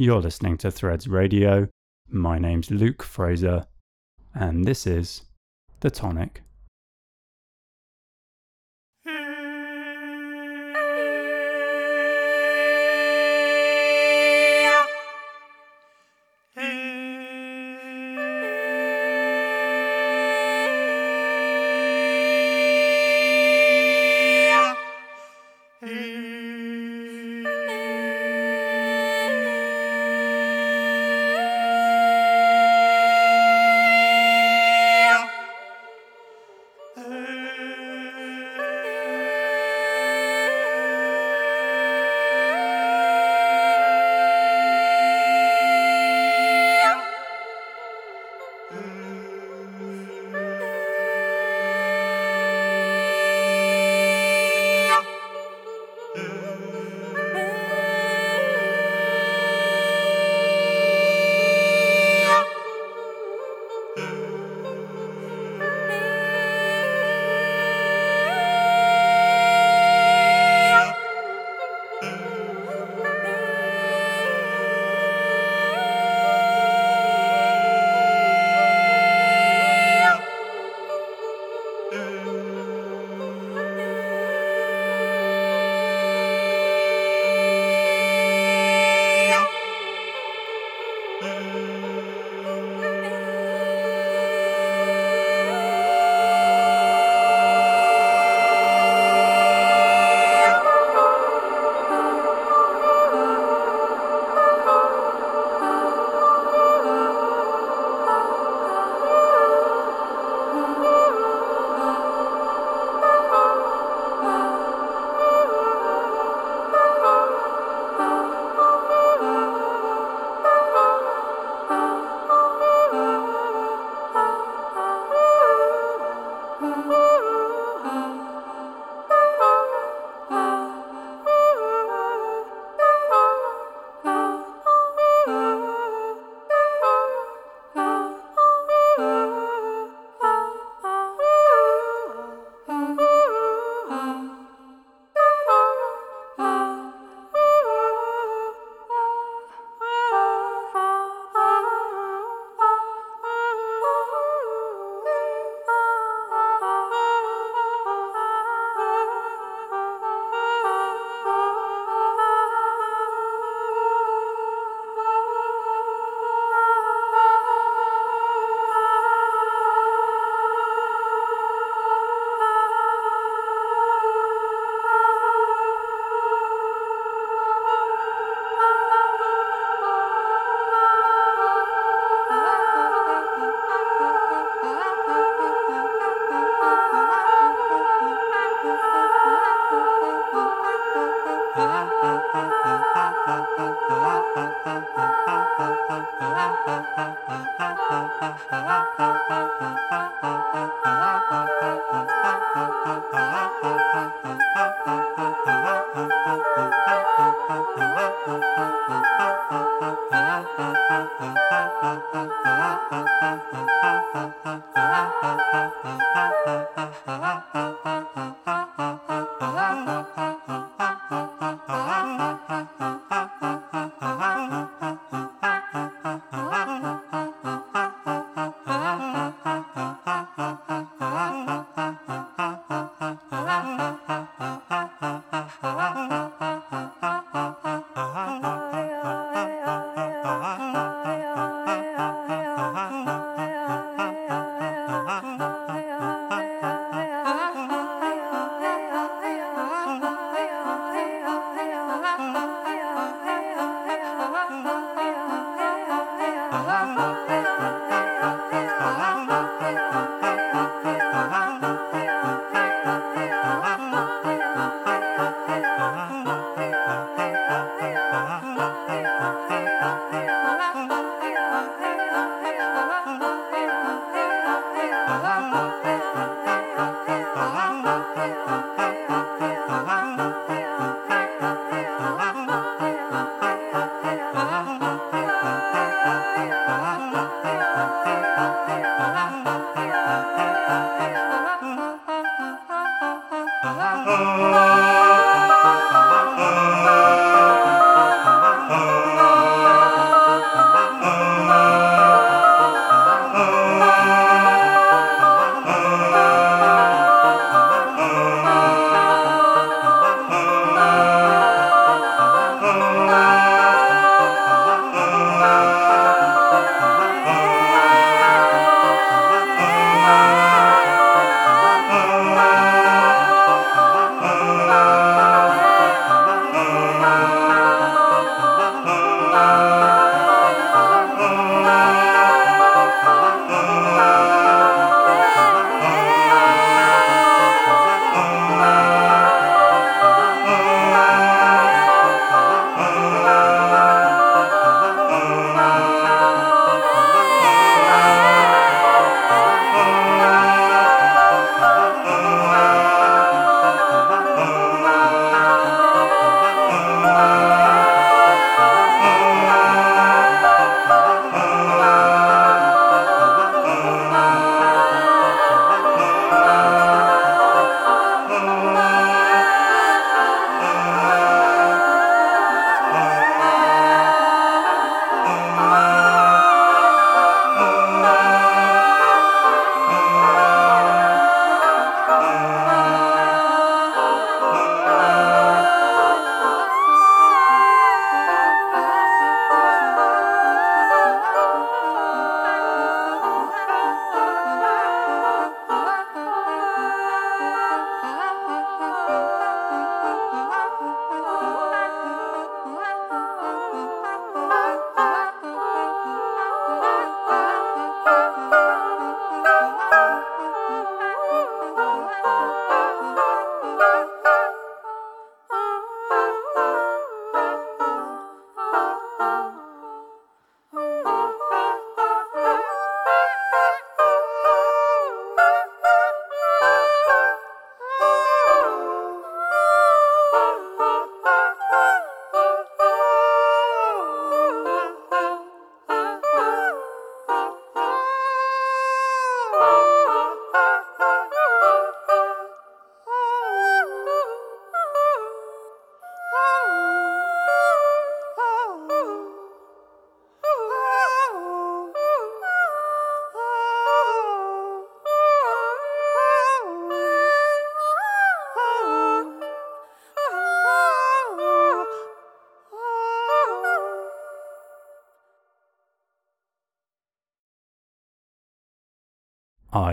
You're listening to Threads Radio. My name's Luke Fraser, and this is The Tonic.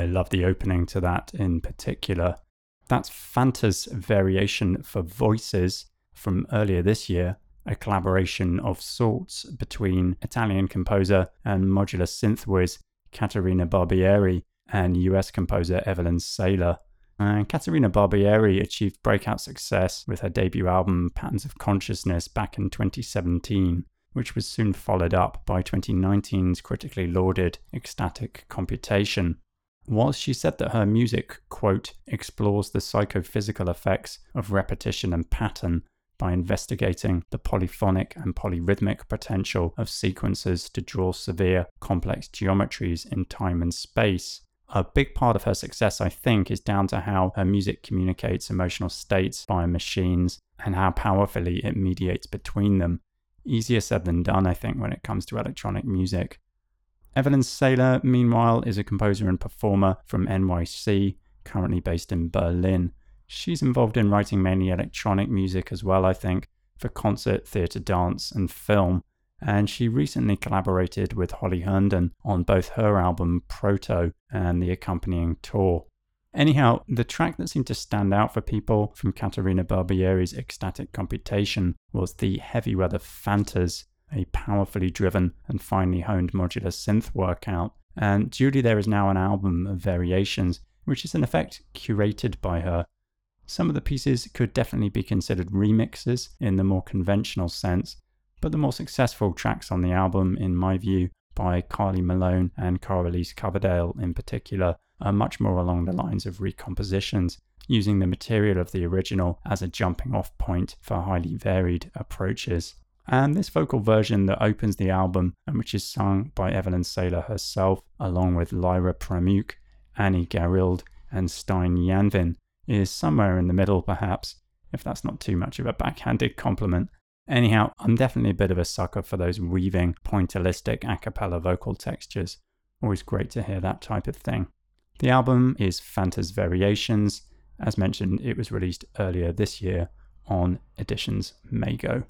Love the opening to that in particular. That's Fantas variation for voices from earlier this year, a collaboration of sorts between Italian composer and modular synth whiz Caterina Barbieri and US composer Evelyn Saylor. And Caterina Barbieri achieved breakout success with her debut album Patterns of Consciousness back in 2017, which was soon followed up by 2019's critically lauded Ecstatic Computation. Whilst she said that her music, quote, explores the psychophysical effects of repetition and pattern by investigating the polyphonic and polyrhythmic potential of sequences to draw severe, complex geometries in time and space, a big part of her success, I think, is down to how her music communicates emotional states via machines and how powerfully it mediates between them. Easier said than done, I think, when it comes to electronic music. Evelyn Saylor, meanwhile, is a composer and performer from NYC, currently based in Berlin. She's involved in writing mainly electronic music as well, I think, for concert, theatre, dance, and film and she recently collaborated with Holly Herndon on both her album Proto and the accompanying tour. Anyhow, the track that seemed to stand out for people from Caterina Barbieri's Ecstatic Computation was the Heavy Weather Fantas, a powerfully driven and finely honed modular synth workout. And duly there is now an album of variations, which is in effect curated by her. Some of the pieces could definitely be considered remixes in the more conventional sense, but the more successful tracks on the album, in my view, by Kali Malone and Kara-Lis Coverdale in particular, are much more along the lines of recompositions, using the material of the original as a jumping off point for highly varied approaches. And this vocal version that opens the album, and which is sung by Evelyn Saylor herself, along with Lyra Pramuk, Annie Garild, and Stein Yanvin, is somewhere in the middle, perhaps, if that's not too much of a backhanded compliment, Anyhow, I'm definitely a bit of a sucker for those weaving, pointillistic a cappella vocal textures. Always great to hear that type of thing. The album is Fantas Variations. As mentioned, it was released earlier this year on Editions Mego.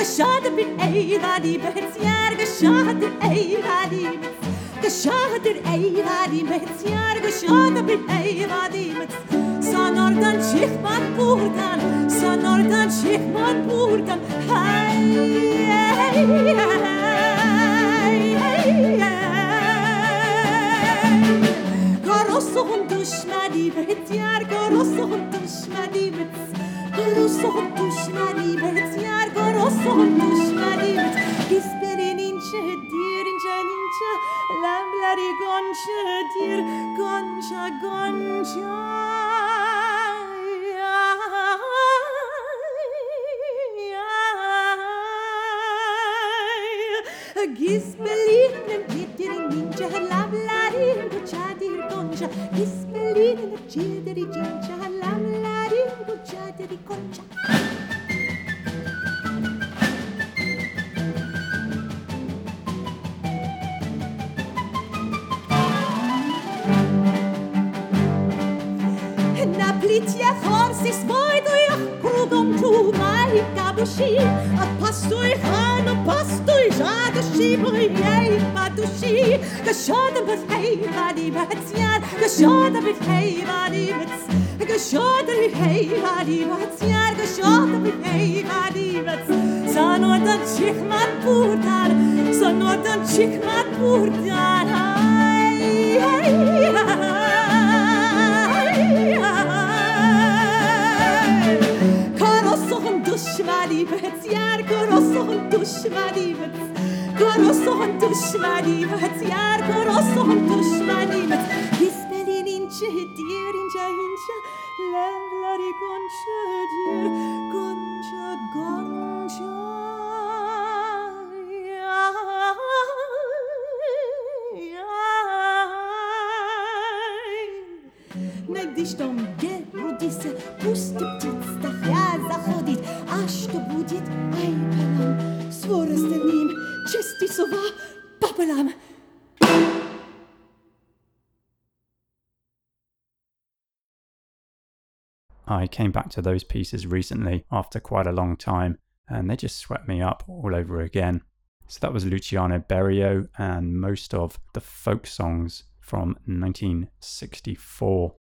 كالشهد بالأيد علي بهتيار كالشهد بالأيد علي كالشهد بالأيد علي بهتيار كالشهد بالأيد علي Sen oradan çıkmak buradan Sen oradan çıkmak buradan ha comincia la blaringuccia riconcia gli spellini energie di rigencia la blaringuccia di riconcia Naplitje forsis bojdu ja kugom tu majka buši, a pasuj ha han a pasto i jada shi boy ei padushi Ga shoda bet hey badi batsian Ga shoda bet hey badi bats Ga shoda bet hey badi batsian Ga shoda bet hey livet Yer koroson düşmenimet Koroson düşmenimet Yer koroson düşmenimet Hisbelin ince dir ince ince. Levleri goncadır Gonca gonca. Ne diş dom gel родился, пусть птица я заходит, а что будет, ай, палам, с остальным, чести сова, пополам. I came back to those pieces recently after quite a long time, and they just swept me up all over again. So that was Luciano Berio and most of the folk songs from 1964.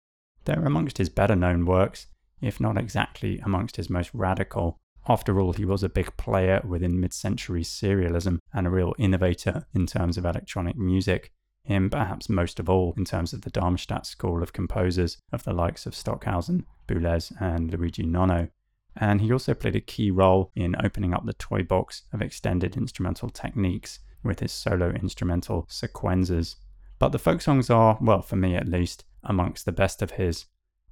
They're amongst his better known works, if not exactly amongst his most radical. After all, he was a big player within mid century serialism and a real innovator in terms of electronic music. Him, perhaps most of all, in terms of the Darmstadt school of composers of the likes of Stockhausen, Boulez, and Luigi Nono. And he also played a key role in opening up the toy box of extended instrumental techniques with his solo instrumental sequenzas. But the folk songs are, well, for me at least, amongst the best of his.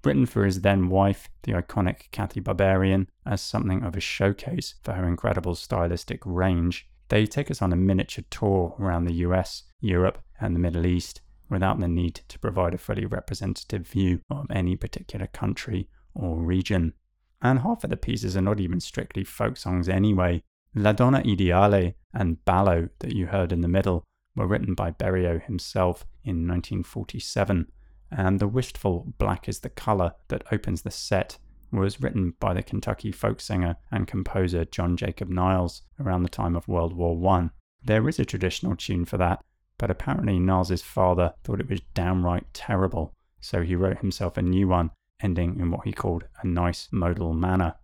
Written for his then wife, the iconic Cathy Berberian, as something of a showcase for her incredible stylistic range, they take us on a miniature tour around the US, Europe, and the Middle East without the need to provide a fully representative view of any particular country or region. And half of the pieces are not even strictly folk songs anyway. La Donna Ideale and Ballo, that you heard in the middle, were written by Berio himself in 1947, and the wistful Black is the Colour that opens the set was written by the Kentucky folk singer and composer John Jacob Niles around the time of World War I. There is a traditional tune for that, but apparently Niles's father thought it was downright terrible, so he wrote himself a new one, ending in what he called a nice modal manner.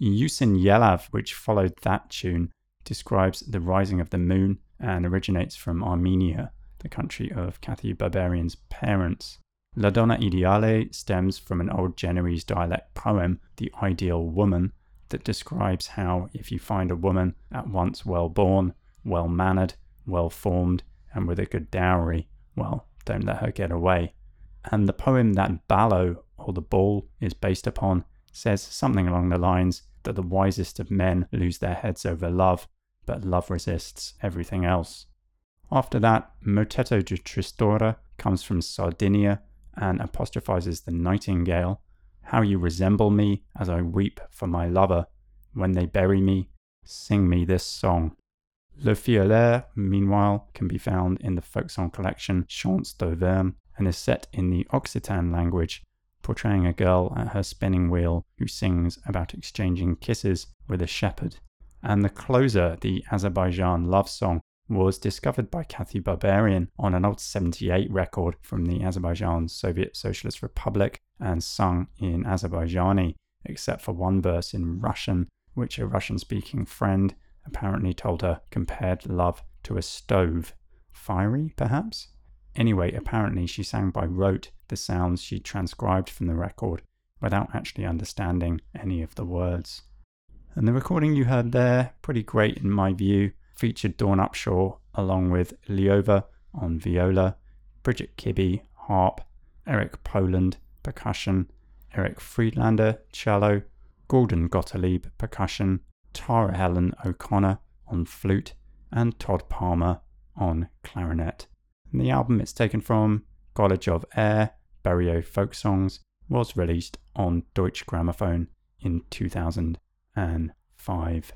Loosin Yelav, which followed that tune, describes the rising of the moon and originates from Armenia, the country of Cathy Berberian's parents. La Donna Ideale stems from an old Genoese dialect poem, The Ideal Woman, that describes how if you find a woman at once well born, well mannered, well formed, and with a good dowry, well, don't let her get away. And the poem that Ballo, or the ball, is based upon says something along the lines that the wisest of men lose their heads over love, but love resists everything else. After that, Motettu de Tristura comes from Sardinia and apostrophizes the nightingale. How you resemble me as I weep for my lover. When they bury me, sing me this song. Lo Fiolaire, meanwhile, can be found in the folk song collection Chants d'Auvergne and is set in the Occitan language, portraying a girl at her spinning wheel who sings about exchanging kisses with a shepherd. And the closer, the Azerbaijan love song, was discovered by Cathy Berberian on an old 78 record from the Azerbaijan Soviet Socialist Republic and sung in Azerbaijani, except for one verse in Russian, which a Russian speaking friend apparently told her compared love to a stove. Fiery, perhaps? Anyway, apparently she sang by rote the sounds she transcribed from the record without actually understanding any of the words. And the recording you heard there, pretty great in my view, featured Dawn Upshaw along with Leova on viola, Bridget Kibbey harp, Eric Poland percussion, Erik Friedlander cello, Gordon Gottlieb percussion, Tara Helen O'Connor on flute, and Todd Palmer on clarinet. And the album it's taken from, College of Air, Berio Folk Songs, was released on Deutsche Grammophon in 2005.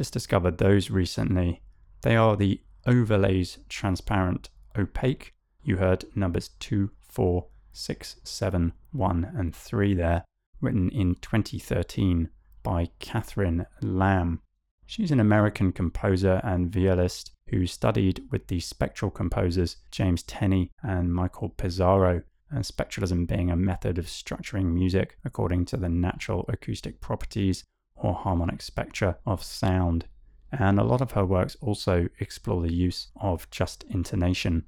Just discovered those recently. They are the overlays transparent opaque. You heard numbers 2, 4, 6, 7, 1, and 3 there, written in 2013 by Catherine Lamb. She's an American composer and violist who studied with the spectral composers James Tenney and Michael Pisaro, and spectralism being a method of structuring music according to the natural acoustic properties or harmonic spectra of sound. And a lot of her works also explore the use of just intonation.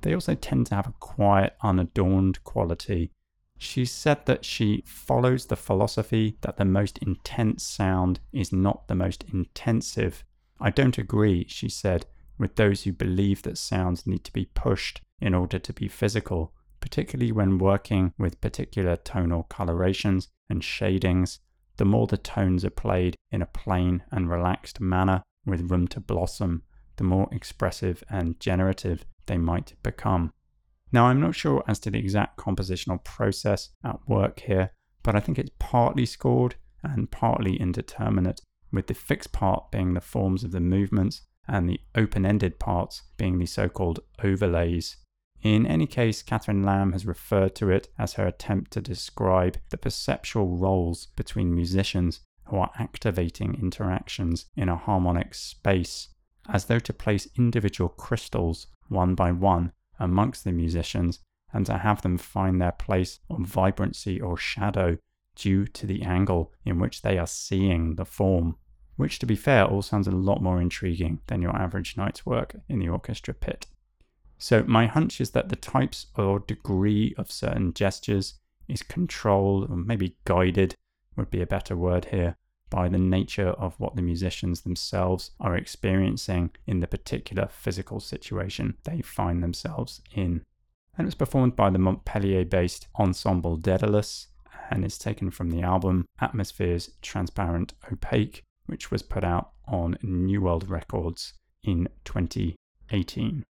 They also tend to have a quiet, unadorned quality. She said that she follows the philosophy that the most intense sound is not the most intensive. I don't agree, she said, with those who believe that sounds need to be pushed in order to be physical, particularly when working with particular tonal colorations and shadings. The more the tones are played in a plain and relaxed manner with room to blossom, the more expressive and generative they might become. Now, I'm not sure as to the exact compositional process at work here, but I think it's partly scored and partly indeterminate, with the fixed part being the forms of the movements and the open ended parts being the so called overlays. In any case, Catherine Lamb has referred to it as her attempt to describe the perceptual roles between musicians who are activating interactions in a harmonic space, as though to place individual crystals one by one amongst the musicians and to have them find their place of vibrancy or shadow due to the angle in which they are seeing the form. Which, to be fair, all sounds a lot more intriguing than your average night's work in the orchestra pit. So, my hunch is that the types or degree of certain gestures is controlled or maybe guided, would be a better word here, by the nature of what the musicians themselves are experiencing in the particular physical situation they find themselves in. And it's performed by the Montpellier based ensemble Dedalus and is taken from the album Atmospheres Transparent Opaque, which was put out on New World Records in 2018.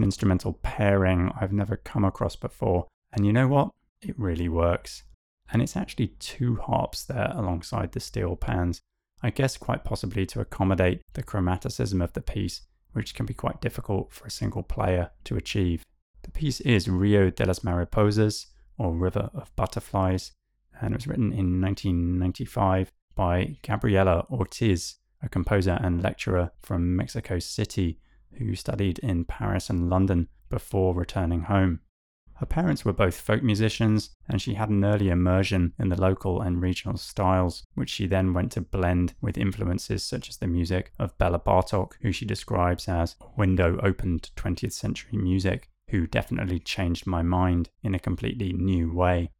An instrumental pairing I've never come across before. And you know what? It really works. And it's actually two harps there alongside the steel pans. I guess quite possibly to accommodate the chromaticism of the piece, which can be quite difficult for a single player to achieve. The piece is Rio de las Mariposas, or River of Butterflies, and it was written in 1995 by Gabriela Ortiz, a composer and lecturer from Mexico City who studied in Paris and London before returning home. Her parents were both folk musicians, and she had an early immersion in the local and regional styles, which she then went to blend with influences such as the music of Bela Bartok, who she describes as a window open to 20th century music, who definitely changed my mind in a completely new way.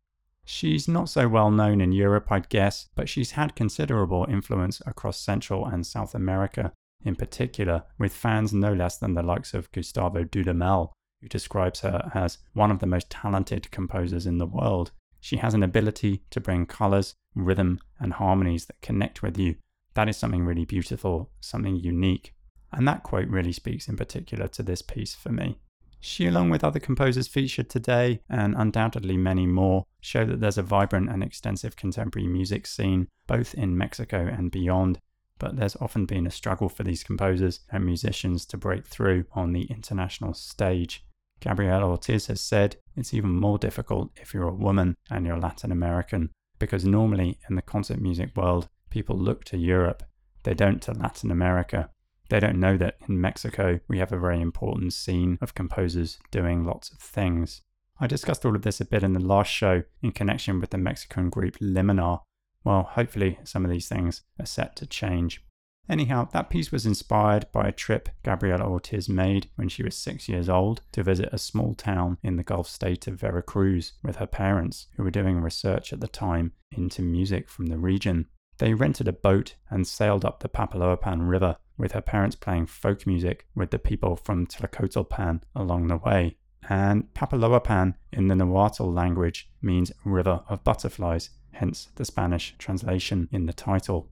She's not so well known in Europe, I'd guess, but she's had considerable influence across Central and South America, in particular, with fans no less than the likes of Gustavo Dudamel, who describes her as one of the most talented composers in the world. She has an ability to bring colors, rhythm, and harmonies that connect with you. That is something really beautiful, something unique. And that quote really speaks in particular to this piece for me. She, along with other composers featured today, and undoubtedly many more, show that there's a vibrant and extensive contemporary music scene, both in Mexico and beyond. But there's often been a struggle for these composers and musicians to break through on the international stage. Gabriela Ortiz has said it's even more difficult if you're a woman and you're Latin American, because normally in the concert music world, people look to Europe, they don't to Latin America. They don't know that in Mexico we have a very important scene of composers doing lots of things. I discussed all of this a bit in the last show in connection with the Mexican group Liminar. Well, hopefully some of these things are set to change. Anyhow, that piece was inspired by a trip Gabriela Ortiz made when she was six years old to visit a small town in the Gulf state of Veracruz with her parents, who were doing research at the time into music from the region. They rented a boat and sailed up the Papaloapan River with her parents playing folk music with the people from Tlacotalpan along the way. And Papaloapan in the Nahuatl language means river of butterflies, hence the Spanish translation in the title.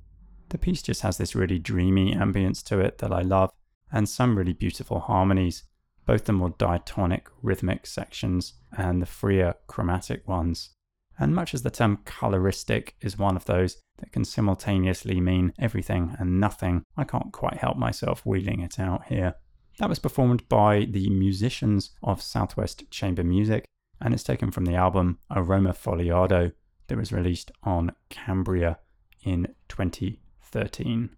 The piece just has this really dreamy ambience to it that I love, and some really beautiful harmonies, both the more diatonic rhythmic sections and the freer chromatic ones. And much as the term coloristic is one of those that can simultaneously mean everything and nothing, I can't quite help myself wheeling it out here. That was performed by the musicians of Southwest Chamber Music, and it's taken from the album Aroma Foliado that was released on Cambria in 2013.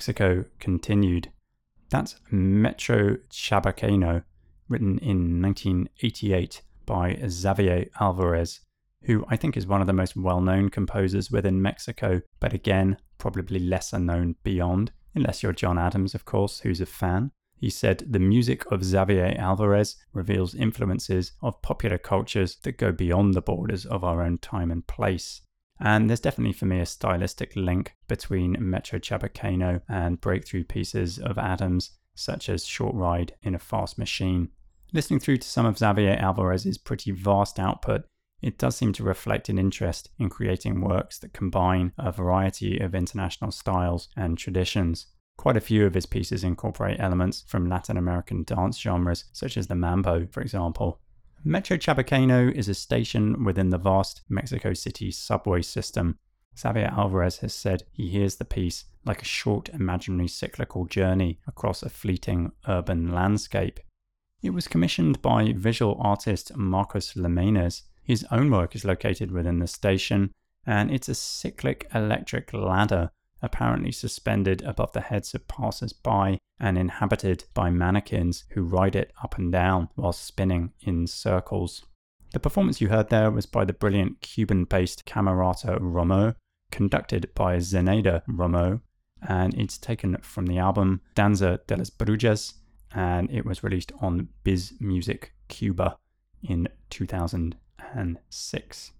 Mexico continued. That's Metro Chabacano, written in 1988 by Javier Alvarez, who I think is one of the most well known composers within Mexico, but again, probably lesser known beyond, unless you're John Adams, of course, who's a fan. He said the music of Javier Alvarez reveals influences of popular cultures that go beyond the borders of our own time and place. And there's definitely for me a stylistic link between Metro Chabacano and breakthrough pieces of Adams, such as Short Ride in a Fast Machine. Listening through to some of Javier Alvarez's pretty vast output, it does seem to reflect an interest in creating works that combine a variety of international styles and traditions. Quite a few of his pieces incorporate elements from Latin American dance genres, such as the mambo, for example. Metro Chabacano is a station within the vast Mexico City subway system. Javier Alvarez has said he hears the piece like a short imaginary cyclical journey across a fleeting urban landscape. It was commissioned by visual artist Marcos Lemenes. His own work is located within the station, and it's a cyclic electric ladder apparently suspended above the heads of passers by and inhabited by mannequins who ride it up and down while spinning in circles. The performance you heard there was by the brilliant Cuban based Camerata Romeu, conducted by Zenaida Romeu, and it's taken from the album Danza de las Brujas, and it was released on Bis Music Cuba in 2006.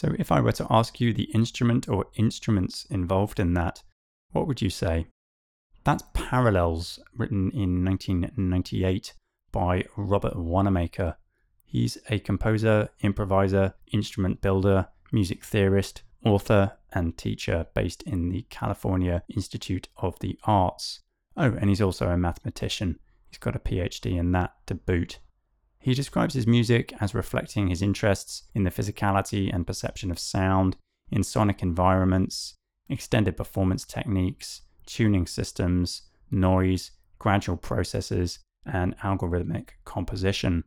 So, if I were to ask you the instrument or instruments involved in that, what would you say? That's Parallels, written in 1998 by Robert Wannamaker. He's a composer, improviser, instrument builder, music theorist, author, and teacher based in the California Institute of the Arts. Oh, and he's also a mathematician. He's got a PhD in that to boot. He describes his music as reflecting his interests in the physicality and perception of sound, in sonic environments, extended performance techniques, tuning systems, noise, gradual processes, and algorithmic composition.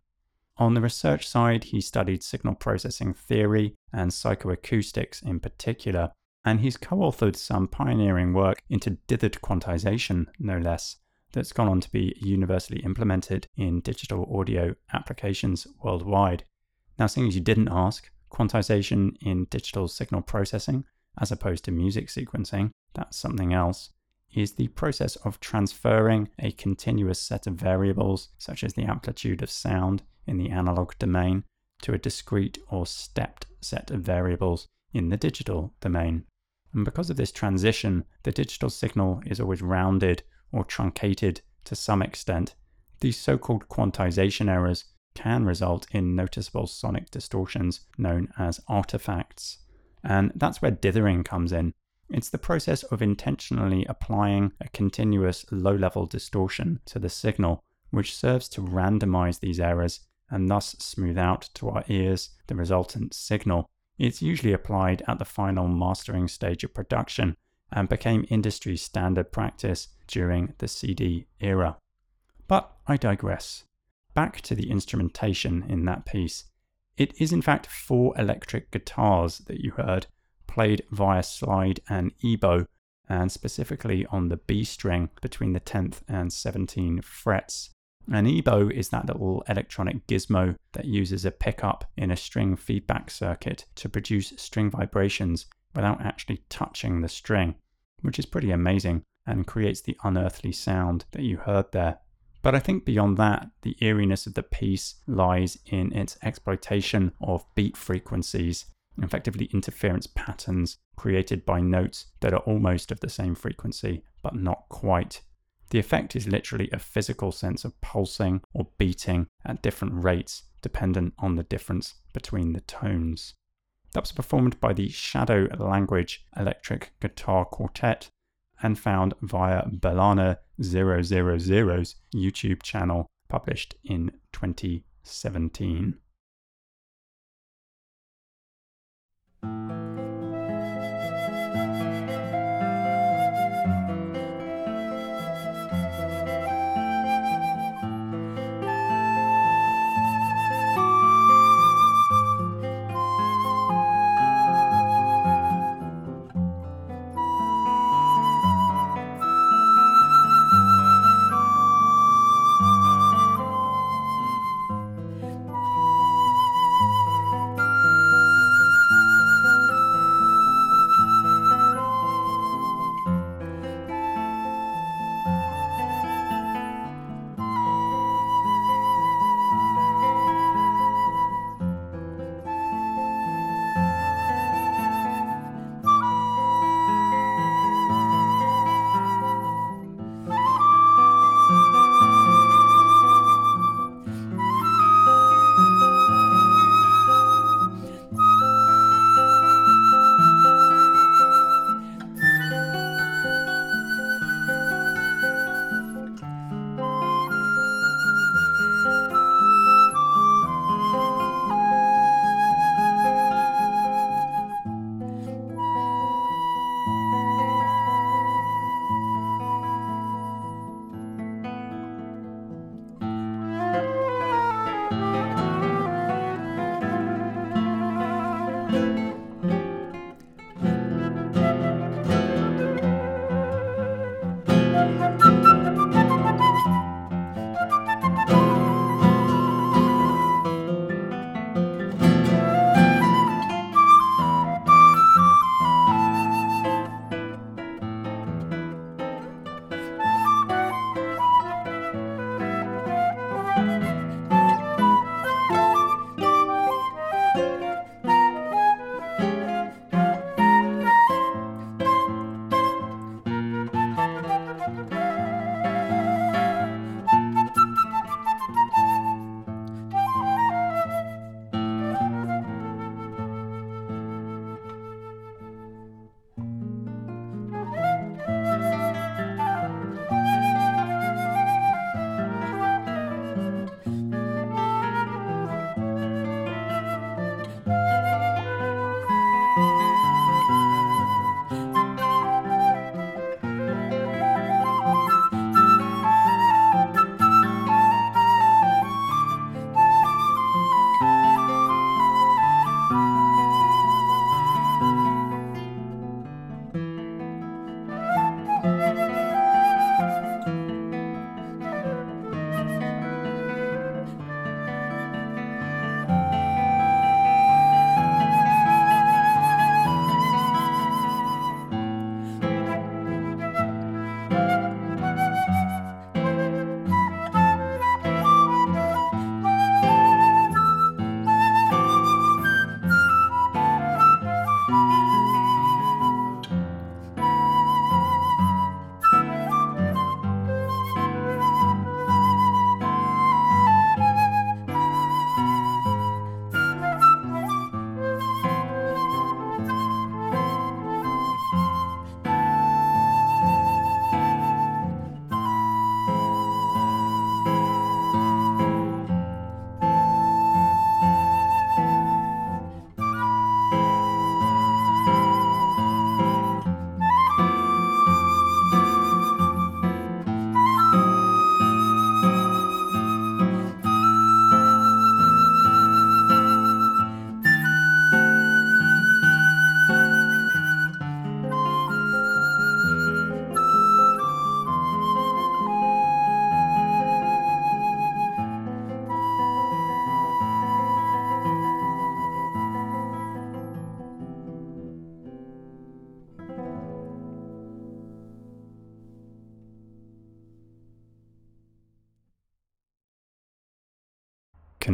On the research side, he studied signal processing theory and psychoacoustics in particular, and he's co authored some pioneering work into dithered quantization, no less, that's gone on to be universally implemented in digital audio applications worldwide. Now, seeing as you didn't ask, quantization in digital signal processing, as opposed to music sequencing, that's something else, is the process of transferring a continuous set of variables, such as the amplitude of sound in the analog domain, to a discrete or stepped set of variables in the digital domain. And because of this transition, the digital signal is always rounded or truncated to some extent, these so called quantization errors can result in noticeable sonic distortions known as artifacts. And that's where dithering comes in. It's the process of intentionally applying a continuous low level distortion to the signal, which serves to randomize these errors and thus smooth out to our ears the resultant signal. It's usually applied at the final mastering stage of production and became industry standard practice during the CD era. But I digress. Back to the instrumentation in that piece. It is in fact four electric guitars that you heard, played via slide and ebow, and specifically on the B string between the 10th and 17 frets. An ebow is that little electronic gizmo that uses a pickup in a string feedback circuit to produce string vibrations without actually touching the string, which is pretty amazing and creates the unearthly sound that you heard there. But I think beyond that, the eeriness of the piece lies in its exploitation of beat frequencies, effectively interference patterns created by notes that are almost of the same frequency, but not quite. The effect is literally a physical sense of pulsing or beating at different rates dependent on the difference between the tones. That was performed by the Shadow Language Electric Guitar Quartet and found via Belana 000's YouTube channel, published in 2017.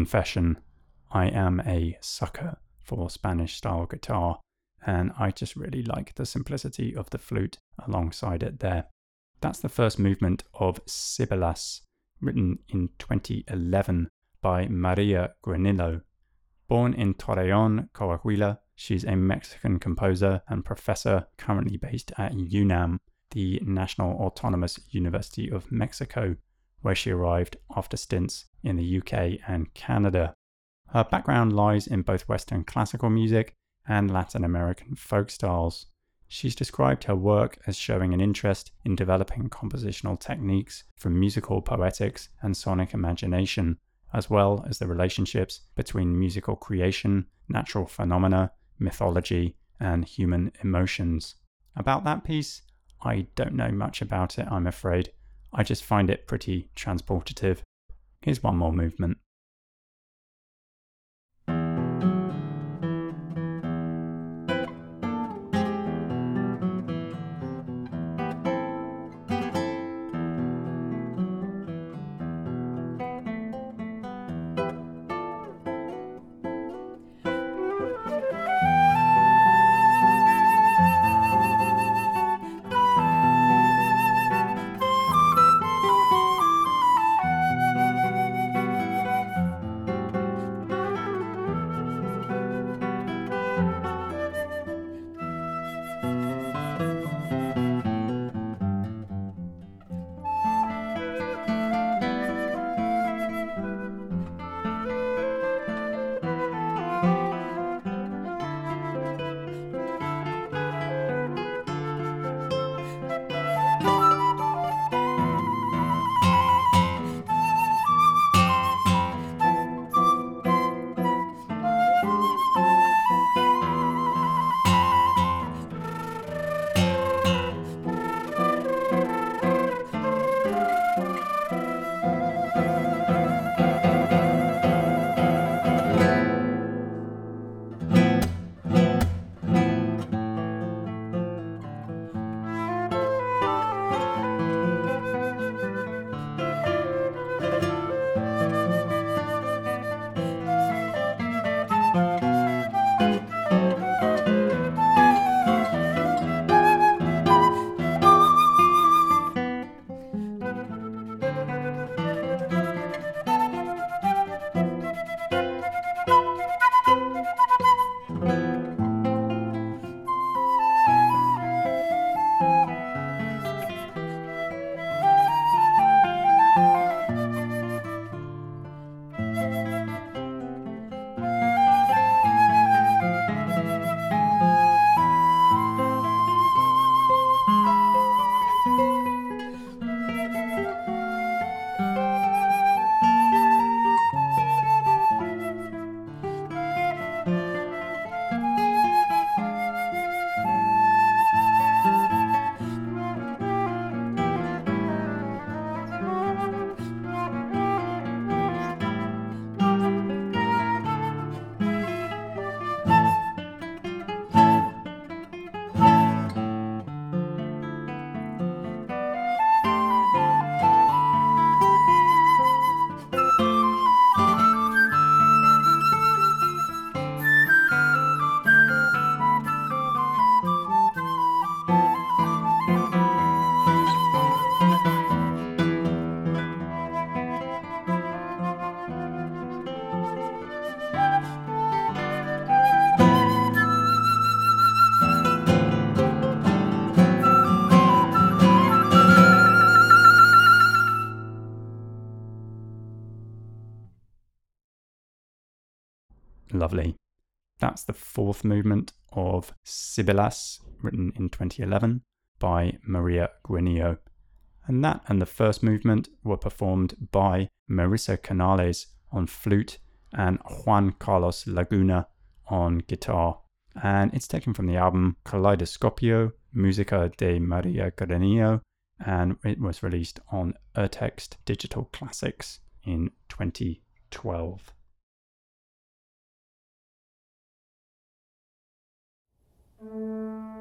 Confession, I am a sucker for Spanish style guitar, and I just really like the simplicity of the flute alongside it there. That's the first movement of Sibilas, written in 2011 by Maria Granillo. Born in Torreon, Coahuila, she's a Mexican composer and professor currently based at UNAM, the National Autonomous University of Mexico, where she arrived after stints in the UK and Canada. Her background lies in both Western classical music and Latin American folk styles. She's described her work as showing an interest in developing compositional techniques from musical poetics and sonic imagination, as well as the relationships between musical creation, natural phenomena, mythology, and human emotions. About that piece, I don't know much about it, I'm afraid. I just find it pretty transportative. Here's one more movement. The fourth movement of Sibilas, written in 2011 by Maria Granillo. And that and the first movement were performed by Marisa Canales on flute and Juan Carlos Laguna on guitar. And it's taken from the album Kaleidoscopio, Musica de Maria Granillo, and it was released on Urtext Digital Classics in 2012. Música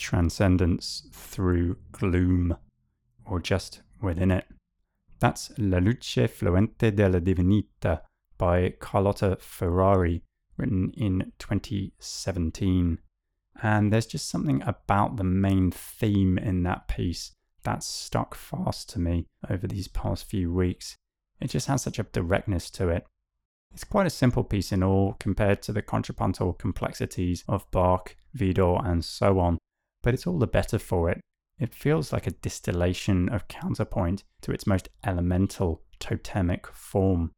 transcendence through gloom, or just within it. That's La luce fluente della divinità by Carlotta Ferrari, written in 2017. And there's just something about the main theme in that piece that's stuck fast to me over these past few weeks. It just has such a directness to it. It's quite a simple piece in all compared to the contrapuntal complexities of Bach, Widor, and so on, but it's all the better for it. It feels like a distillation of counterpoint to its most elemental totemic form.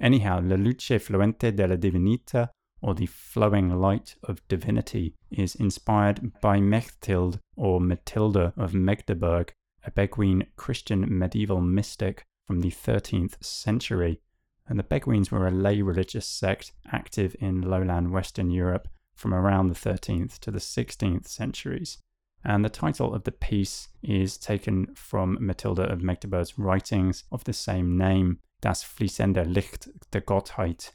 Anyhow, La luce fluente della divinità, or the flowing light of divinity, is inspired by Mechthild or Matilda of Magdeburg, a Beguine Christian medieval mystic from the 13th century. And the Beguines were a lay religious sect active in lowland Western Europe from around the 13th to the 16th centuries. And the title of the piece is taken from Matilda of Magdeburg's writings of the same name, Das fließende Licht der Gottheit.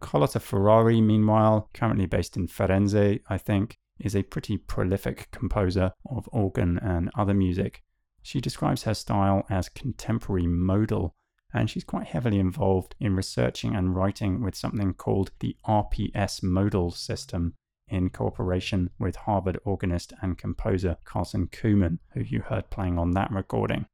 Carlotta Ferrari, meanwhile, currently based in Firenze, I think, is a pretty prolific composer of organ and other music, she describes her style as contemporary modal, and she's quite heavily involved in researching and writing with something called the RPS modal system in cooperation with Harvard organist and composer Carson Cooman, who you heard playing on that recording.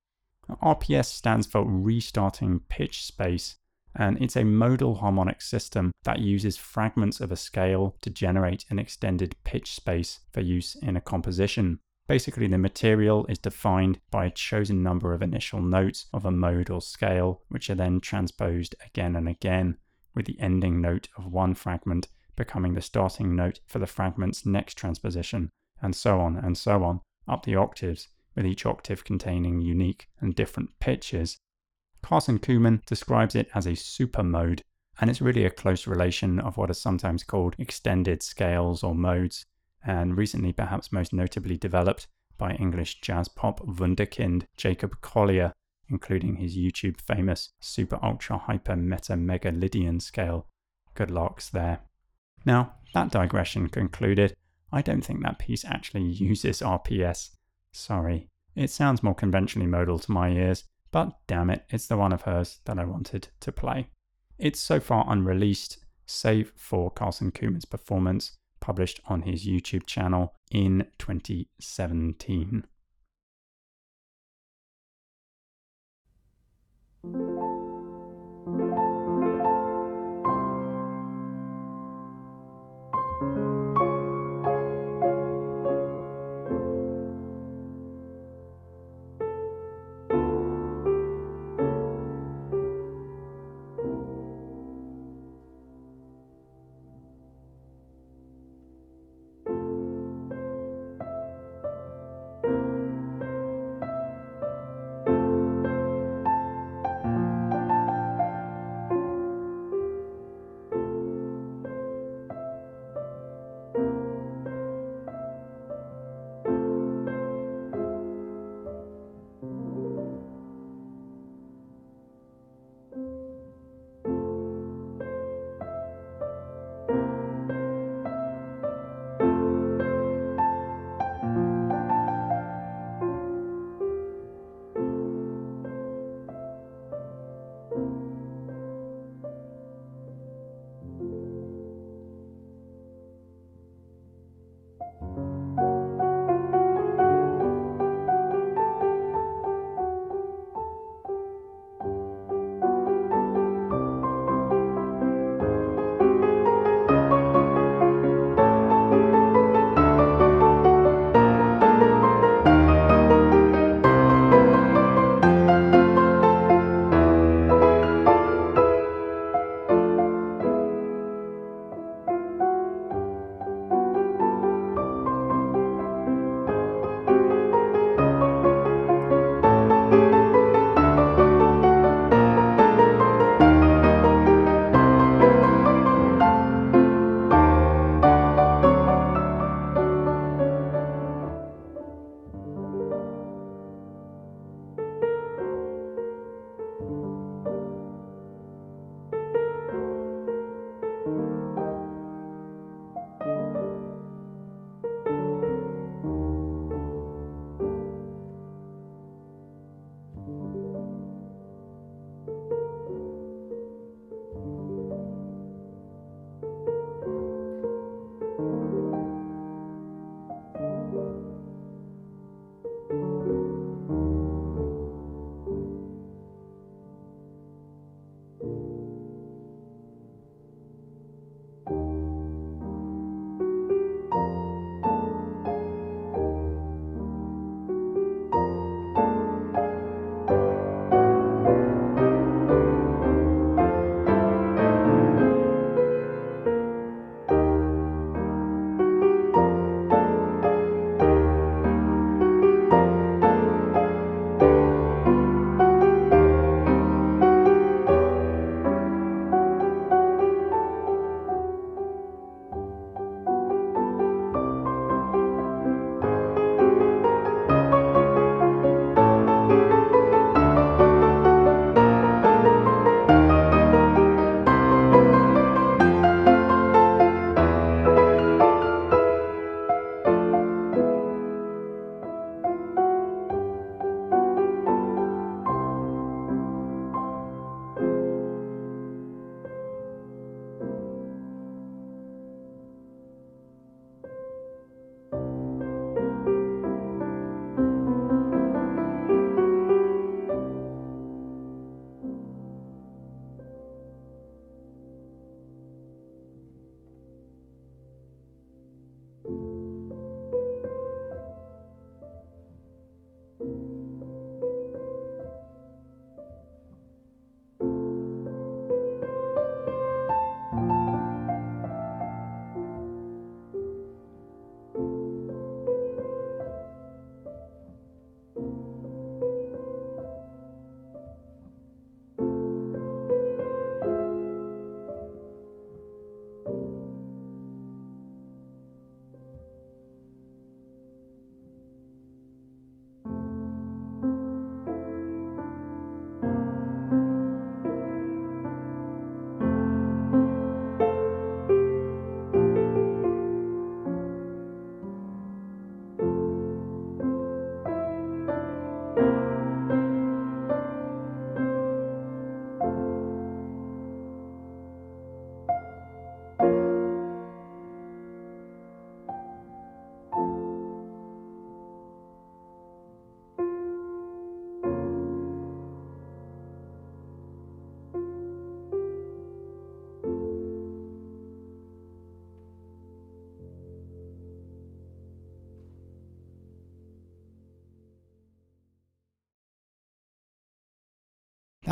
RPS stands for Restarting Pitch Space, and it's a modal harmonic system that uses fragments of a scale to generate an extended pitch space for use in a composition. Basically, the material is defined by a chosen number of initial notes of a mode or scale, which are then transposed again and again, with the ending note of one fragment becoming the starting note for the fragment's next transposition, and so on and so on, up the octaves, with each octave containing unique and different pitches. Carson Cooman describes it as a super mode, and it's really a close relation of what are sometimes called extended scales or modes, and recently perhaps most notably developed by English jazz pop wunderkind Jacob Collier, including his YouTube famous super ultra hyper meta mega Lydian scale. Good locks there. Now, that digression concluded, I don't think that piece actually uses RPS. Sorry. It sounds more conventionally modal to my ears, but damn it, it's the one of hers that I wanted to play. It's so far unreleased, save for Carson Cooman's performance, published on his YouTube channel in 2017.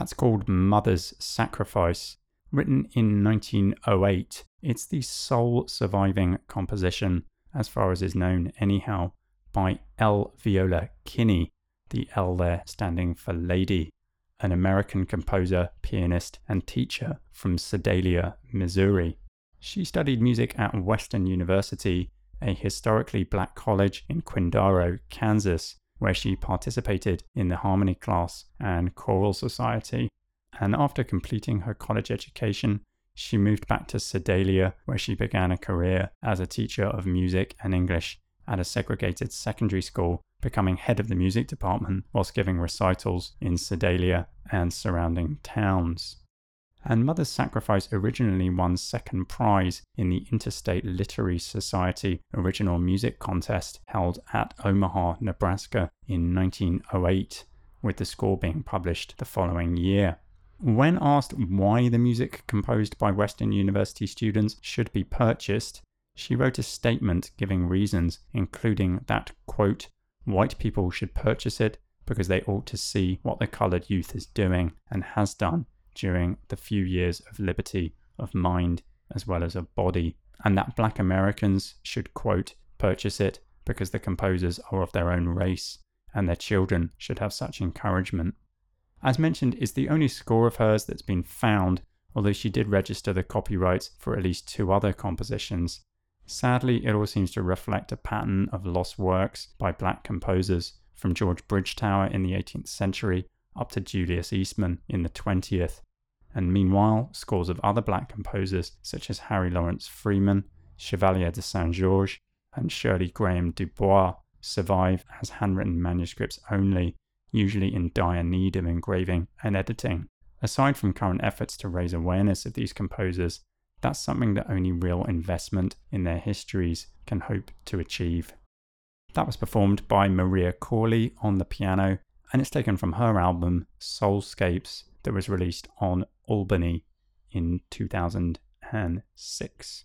That's called Mother's Sacrifice. Written in 1908, it's the sole surviving composition, as far as is known anyhow, by L. Viola Kinney, the L there standing for lady, an American composer, pianist, and teacher from Sedalia, Missouri. She studied music at Western University, a historically black college in Quindaro, Kansas, where she participated in the harmony class and choral society. And after completing her college education, she moved back to Sedalia, where she began a career as a teacher of music and English at a segregated secondary school, becoming head of the music department whilst giving recitals in Sedalia and surrounding towns and Mother's Sacrifice originally won second prize in the Interstate Literary Society Original Music Contest held at Omaha, Nebraska in 1908, with the score being published the following year. When asked why the music composed by Western University students should be purchased, she wrote a statement giving reasons, including that, quote, white people should purchase it because they ought to see what the colored youth is doing and has done during the few years of liberty of mind as well as of body, and that black Americans should, quote, purchase it because the composers are of their own race and their children should have such encouragement. As mentioned, is the only score of hers that's been found, although she did register the copyrights for at least two other compositions. Sadly, it all seems to reflect a pattern of lost works by black composers, from George Bridgetower in the 18th century up to Julius Eastman in the 20th. And meanwhile, scores of other black composers such as Harry Lawrence Freeman, Chevalier de Saint Georges, and Shirley Graham Dubois survive as handwritten manuscripts only, usually in dire need of engraving and editing. Aside from current efforts to raise awareness of these composers, that's something that only real investment in their histories can hope to achieve. That was performed by Maria Corley on the piano and it's taken from her album Soulscapes that was released on Albany in 2006.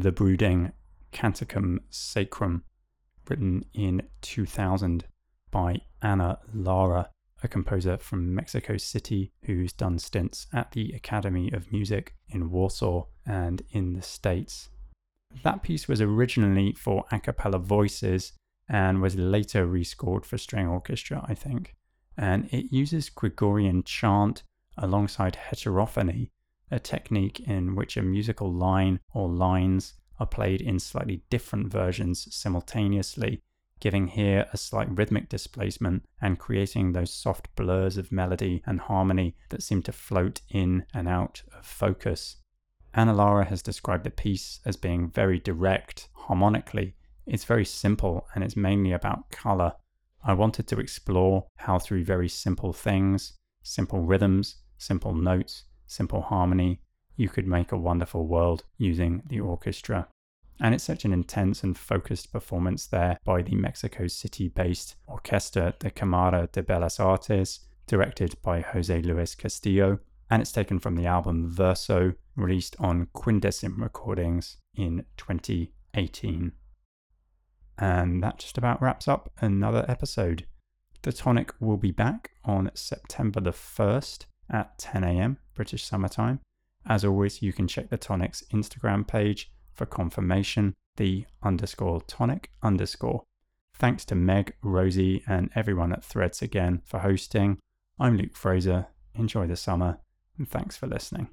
The brooding Canticum Sacrum, written in 2000 by Ana Lara, a composer from Mexico City who's done stints at the Academy of Music in Warsaw and in the States. That piece was originally for a cappella voices and was later rescored for string orchestra, I think. And it uses Gregorian chant alongside heterophony, a technique in which a musical line or lines are played in slightly different versions simultaneously, giving here a slight rhythmic displacement and creating those soft blurs of melody and harmony that seem to float in and out of focus. Ana Lara has described the piece as being very direct harmonically. It's very simple and it's mainly about color. I wanted to explore how, through very simple things, simple rhythms, simple notes, simple harmony, you could make a wonderful world using the orchestra. And it's such an intense and focused performance there by the Mexico City based Orquesta de Cámara de Bellas Artes, directed by Jose Luis Castillo. And it's taken from the album Verso, released on Quindecim Recordings in 2018. And that just about wraps up another episode. The Tonic will be back on September the 1st at 10 a.m. British Summer Time. As always, you can check the Tonic's Instagram page for confirmation, the underscore tonic underscore. Thanks to Meg, Rosie, and everyone at Threads again for hosting. I'm Luke Fraser. Enjoy the summer, and thanks for listening.